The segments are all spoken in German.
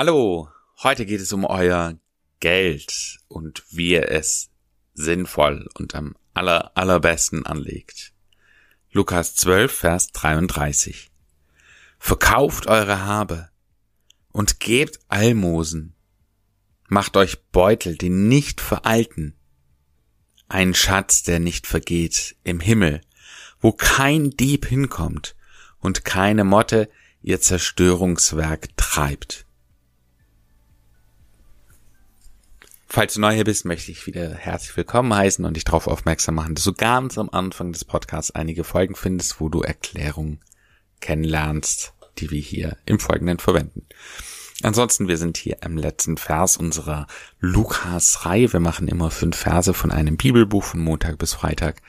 Hallo, heute geht es um euer Geld und wie ihr es sinnvoll und am aller, allerbesten anlegt. Lukas 12, Vers 33. Verkauft eure Habe und gebt Almosen. Macht euch Beutel, die nicht veralten. Ein Schatz, der nicht vergeht, im Himmel, wo kein Dieb hinkommt und keine Motte ihr Zerstörungswerk treibt. Falls du neu hier bist, möchte ich wieder herzlich willkommen heißen und dich darauf aufmerksam machen, dass du ganz am Anfang des Podcasts einige Folgen findest, wo du Erklärungen kennenlernst, die wir hier im Folgenden verwenden. Ansonsten, wir sind hier im letzten Vers unserer Lukas-Reihe. Wir machen immer fünf Verse von einem Bibelbuch von Montag bis Freitag.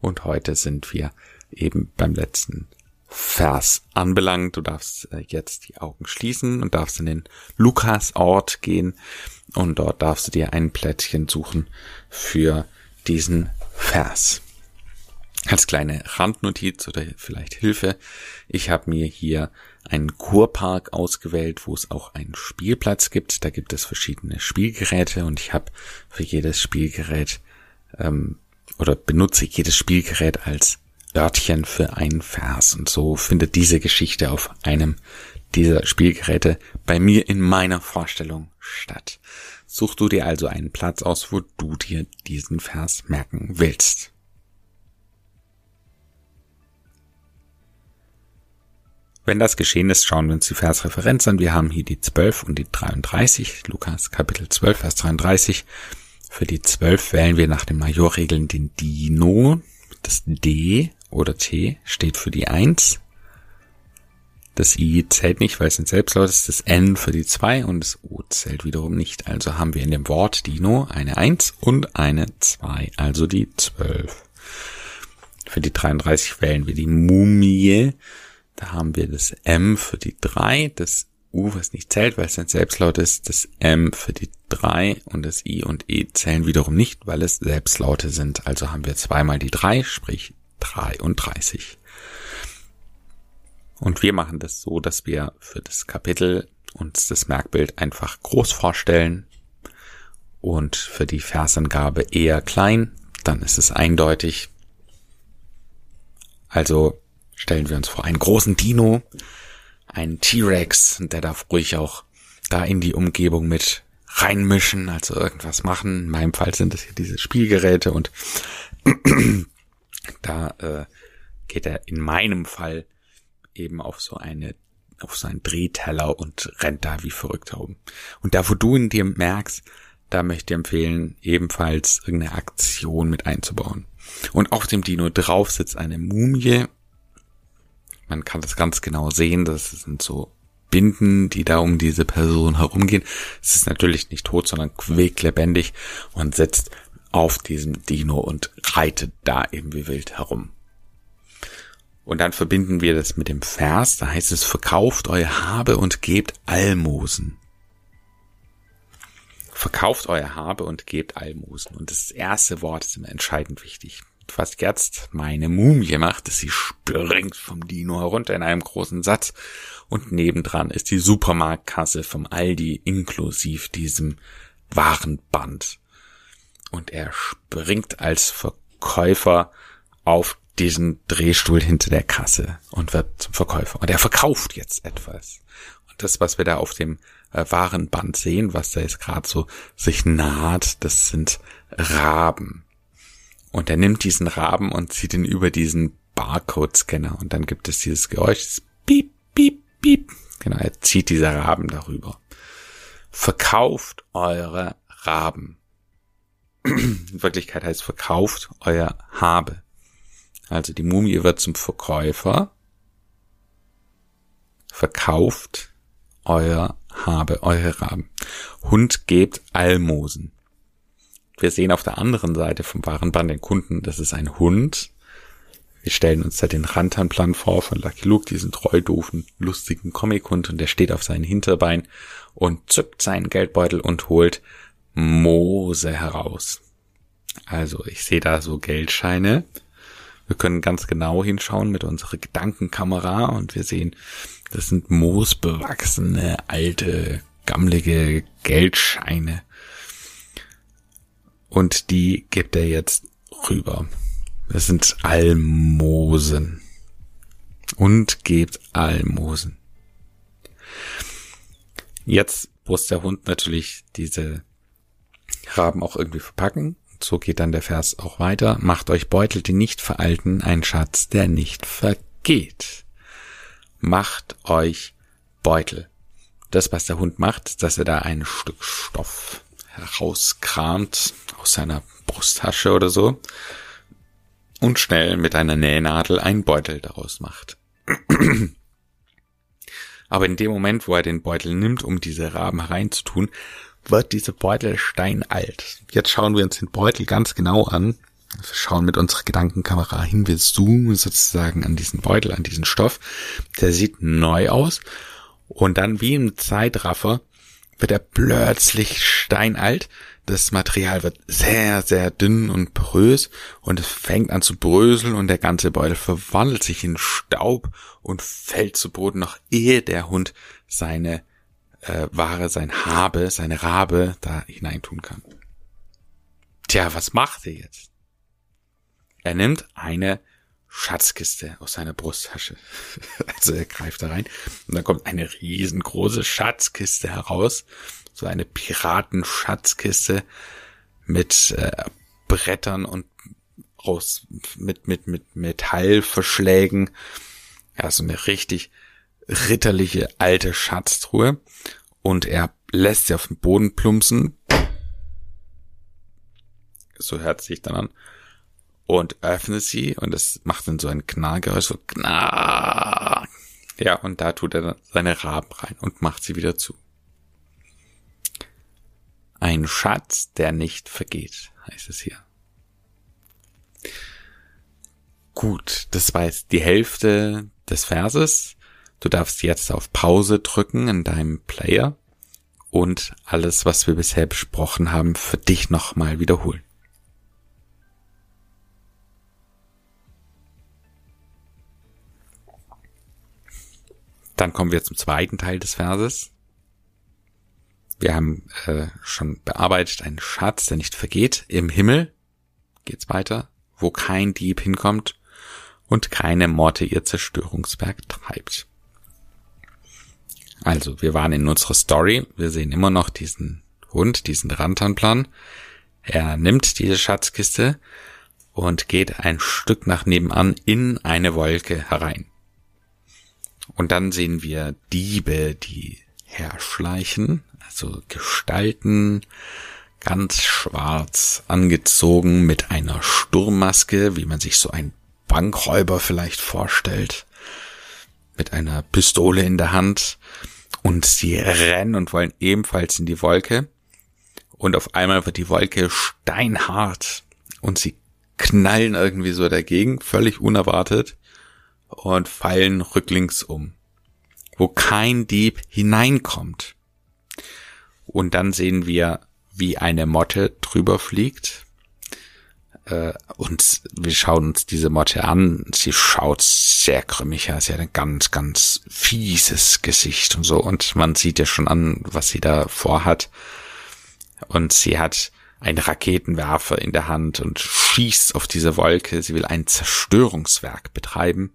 Und heute sind wir eben beim letzten Vers anbelangt. Du darfst äh, jetzt die Augen schließen und darfst in den Lukas-Ort gehen und dort darfst du dir ein Plättchen suchen für diesen Vers. Als kleine Randnotiz oder vielleicht Hilfe, ich habe mir hier einen Kurpark ausgewählt, wo es auch einen Spielplatz gibt. Da gibt es verschiedene Spielgeräte und ich habe für jedes Spielgerät ähm, oder benutze jedes Spielgerät als Örtchen für einen Vers. Und so findet diese Geschichte auf einem dieser Spielgeräte bei mir in meiner Vorstellung statt. Such du dir also einen Platz aus, wo du dir diesen Vers merken willst. Wenn das geschehen ist, schauen wir uns die Versreferenz an. Wir haben hier die 12 und die 33, Lukas Kapitel 12, Vers 33. Für die 12 wählen wir nach den Majorregeln den Dino. Das D oder T steht für die 1. Das I zählt nicht, weil es ein Selbstlaut ist. Das N für die 2 und das O zählt wiederum nicht. Also haben wir in dem Wort Dino eine 1 und eine 2, also die 12. Für die 33 wählen wir die Mumie. Da haben wir das M für die 3, das U, was nicht zählt, weil es ein Selbstlaut ist, das M für die 3 und das I und E zählen wiederum nicht, weil es Selbstlaute sind. Also haben wir zweimal die 3, sprich 33. Und wir machen das so, dass wir für das Kapitel uns das Merkbild einfach groß vorstellen und für die Versangabe eher klein, dann ist es eindeutig. Also stellen wir uns vor einen großen Dino, einen T-Rex, der darf ruhig auch da in die Umgebung mit reinmischen, also irgendwas machen. In meinem Fall sind es hier diese Spielgeräte und da äh, geht er in meinem Fall eben auf so eine auf so einen Drehteller und rennt da wie verrückt herum. Und da, wo du in dir merkst, da möchte ich empfehlen, ebenfalls irgendeine Aktion mit einzubauen. Und auf dem Dino drauf sitzt eine Mumie. Man kann das ganz genau sehen, das sind so Binden, die da um diese Person herumgehen. Es ist natürlich nicht tot, sondern quicklebendig und sitzt auf diesem Dino und reitet da eben wie wild herum. Und dann verbinden wir das mit dem Vers, da heißt es, verkauft euer Habe und gebt Almosen. Verkauft euer Habe und gebt Almosen. Und das erste Wort ist immer entscheidend wichtig. Was jetzt meine Mumie macht, ist, sie springt vom Dino herunter in einem großen Satz und nebendran ist die Supermarktkasse vom Aldi inklusive diesem Warenband. Und er springt als Verkäufer auf diesen Drehstuhl hinter der Kasse und wird zum Verkäufer. Und er verkauft jetzt etwas. Und das, was wir da auf dem äh, Warenband sehen, was da jetzt gerade so sich naht, das sind Raben. Und er nimmt diesen Raben und zieht ihn über diesen Barcode-Scanner und dann gibt es dieses Geräusch, das Piep, Piep, Piep. Genau, er zieht diese Raben darüber. Verkauft eure Raben. In Wirklichkeit heißt verkauft euer Habe. Also die Mumie wird zum Verkäufer, verkauft euer Habe, eure Raben. Hund gebt Almosen. Wir sehen auf der anderen Seite vom Warenband den Kunden, das ist ein Hund. Wir stellen uns da den Rantanplan vor von Lucky Luke, diesen treu doofen, lustigen Comic-Hund und der steht auf seinen Hinterbein und zückt seinen Geldbeutel und holt Moose heraus. Also ich sehe da so Geldscheine wir können ganz genau hinschauen mit unserer Gedankenkamera und wir sehen, das sind moosbewachsene alte gammlige Geldscheine. Und die gibt er jetzt rüber. Das sind Almosen. Und gebt Almosen. Jetzt muss der Hund natürlich diese Raben auch irgendwie verpacken. So geht dann der Vers auch weiter. Macht euch Beutel, die nicht veralten, ein Schatz, der nicht vergeht. Macht euch Beutel. Das, was der Hund macht, dass er da ein Stück Stoff herauskramt aus seiner Brusttasche oder so und schnell mit einer Nähnadel einen Beutel daraus macht. Aber in dem Moment, wo er den Beutel nimmt, um diese Raben hereinzutun, wird dieser Beutel steinalt. Jetzt schauen wir uns den Beutel ganz genau an. Wir schauen mit unserer Gedankenkamera hin. Wir zoomen sozusagen an diesen Beutel, an diesen Stoff. Der sieht neu aus. Und dann wie im Zeitraffer wird er plötzlich steinalt. Das Material wird sehr, sehr dünn und porös und es fängt an zu bröseln und der ganze Beutel verwandelt sich in Staub und fällt zu Boden, noch ehe der Hund seine äh, Ware, sein Habe, seine Rabe da hineintun kann. Tja, was macht er jetzt? Er nimmt eine Schatzkiste aus seiner Brusttasche. also er greift da rein und dann kommt eine riesengroße Schatzkiste heraus. So eine Piratenschatzkiste mit äh, Brettern und aus mit mit mit Metallverschlägen. Ja, so eine richtig ritterliche alte Schatztruhe und er lässt sie auf den Boden plumpsen. So hört sich dann an. Und öffnet sie und es macht dann so ein Knallgeräusch, so knack. Ja, und da tut er dann seine Raben rein und macht sie wieder zu. Ein Schatz, der nicht vergeht, heißt es hier. Gut, das war jetzt die Hälfte des Verses. Du darfst jetzt auf Pause drücken in deinem Player und alles, was wir bisher besprochen haben, für dich nochmal wiederholen. Dann kommen wir zum zweiten Teil des Verses. Wir haben äh, schon bearbeitet einen Schatz, der nicht vergeht. Im Himmel geht's weiter, wo kein Dieb hinkommt und keine Morte ihr Zerstörungswerk treibt. Also, wir waren in unserer Story. Wir sehen immer noch diesen Hund, diesen Rantanplan. Er nimmt diese Schatzkiste und geht ein Stück nach nebenan in eine Wolke herein. Und dann sehen wir Diebe, die herschleichen, also Gestalten, ganz schwarz angezogen mit einer Sturmmaske, wie man sich so ein Bankräuber vielleicht vorstellt, mit einer Pistole in der Hand und sie rennen und wollen ebenfalls in die Wolke. Und auf einmal wird die Wolke steinhart und sie knallen irgendwie so dagegen, völlig unerwartet und fallen rücklings um, wo kein Dieb hineinkommt. Und dann sehen wir, wie eine Motte drüber fliegt äh, und wir schauen uns diese Motte an. Sie schaut sehr grimmig aus. Sie hat ein ganz, ganz fieses Gesicht und so. Und man sieht ja schon an, was sie da vorhat. Und sie hat einen Raketenwerfer in der Hand und schießt auf diese Wolke. Sie will ein Zerstörungswerk betreiben.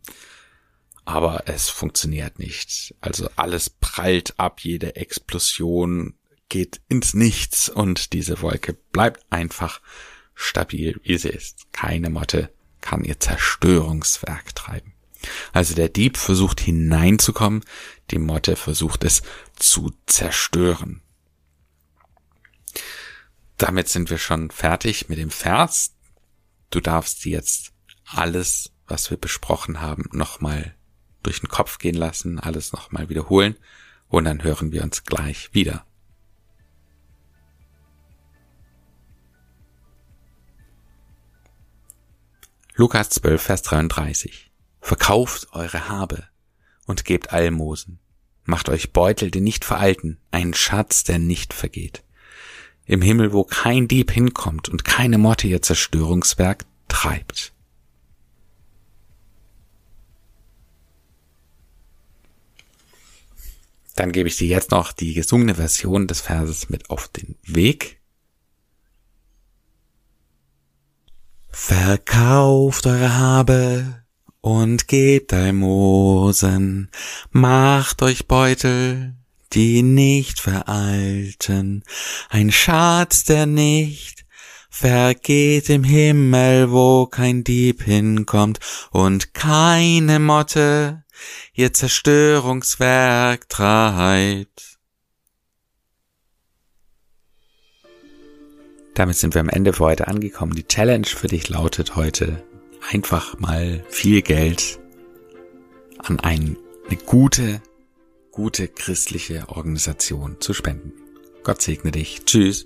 Aber es funktioniert nicht. Also alles prallt ab, jede Explosion geht ins Nichts und diese Wolke bleibt einfach stabil, wie sie ist. Keine Motte kann ihr Zerstörungswerk treiben. Also der Dieb versucht hineinzukommen, die Motte versucht es zu zerstören. Damit sind wir schon fertig mit dem Vers. Du darfst jetzt alles, was wir besprochen haben, nochmal durch den Kopf gehen lassen, alles nochmal wiederholen und dann hören wir uns gleich wieder. Lukas 12, Vers 33. Verkauft eure Habe und gebt Almosen. Macht euch Beutel, die nicht veralten, einen Schatz, der nicht vergeht. Im Himmel, wo kein Dieb hinkommt und keine Motte ihr Zerstörungswerk treibt. Dann gebe ich dir jetzt noch die gesungene Version des Verses mit auf den Weg. Verkauft eure Habe und gebt Almosen, macht euch Beutel, die nicht veralten, ein Schatz, der nicht vergeht im Himmel, wo kein Dieb hinkommt und keine Motte ihr Zerstörungswerk treibt. Damit sind wir am Ende für heute angekommen. Die Challenge für dich lautet heute einfach mal viel Geld an eine gute, gute christliche Organisation zu spenden. Gott segne dich. Tschüss.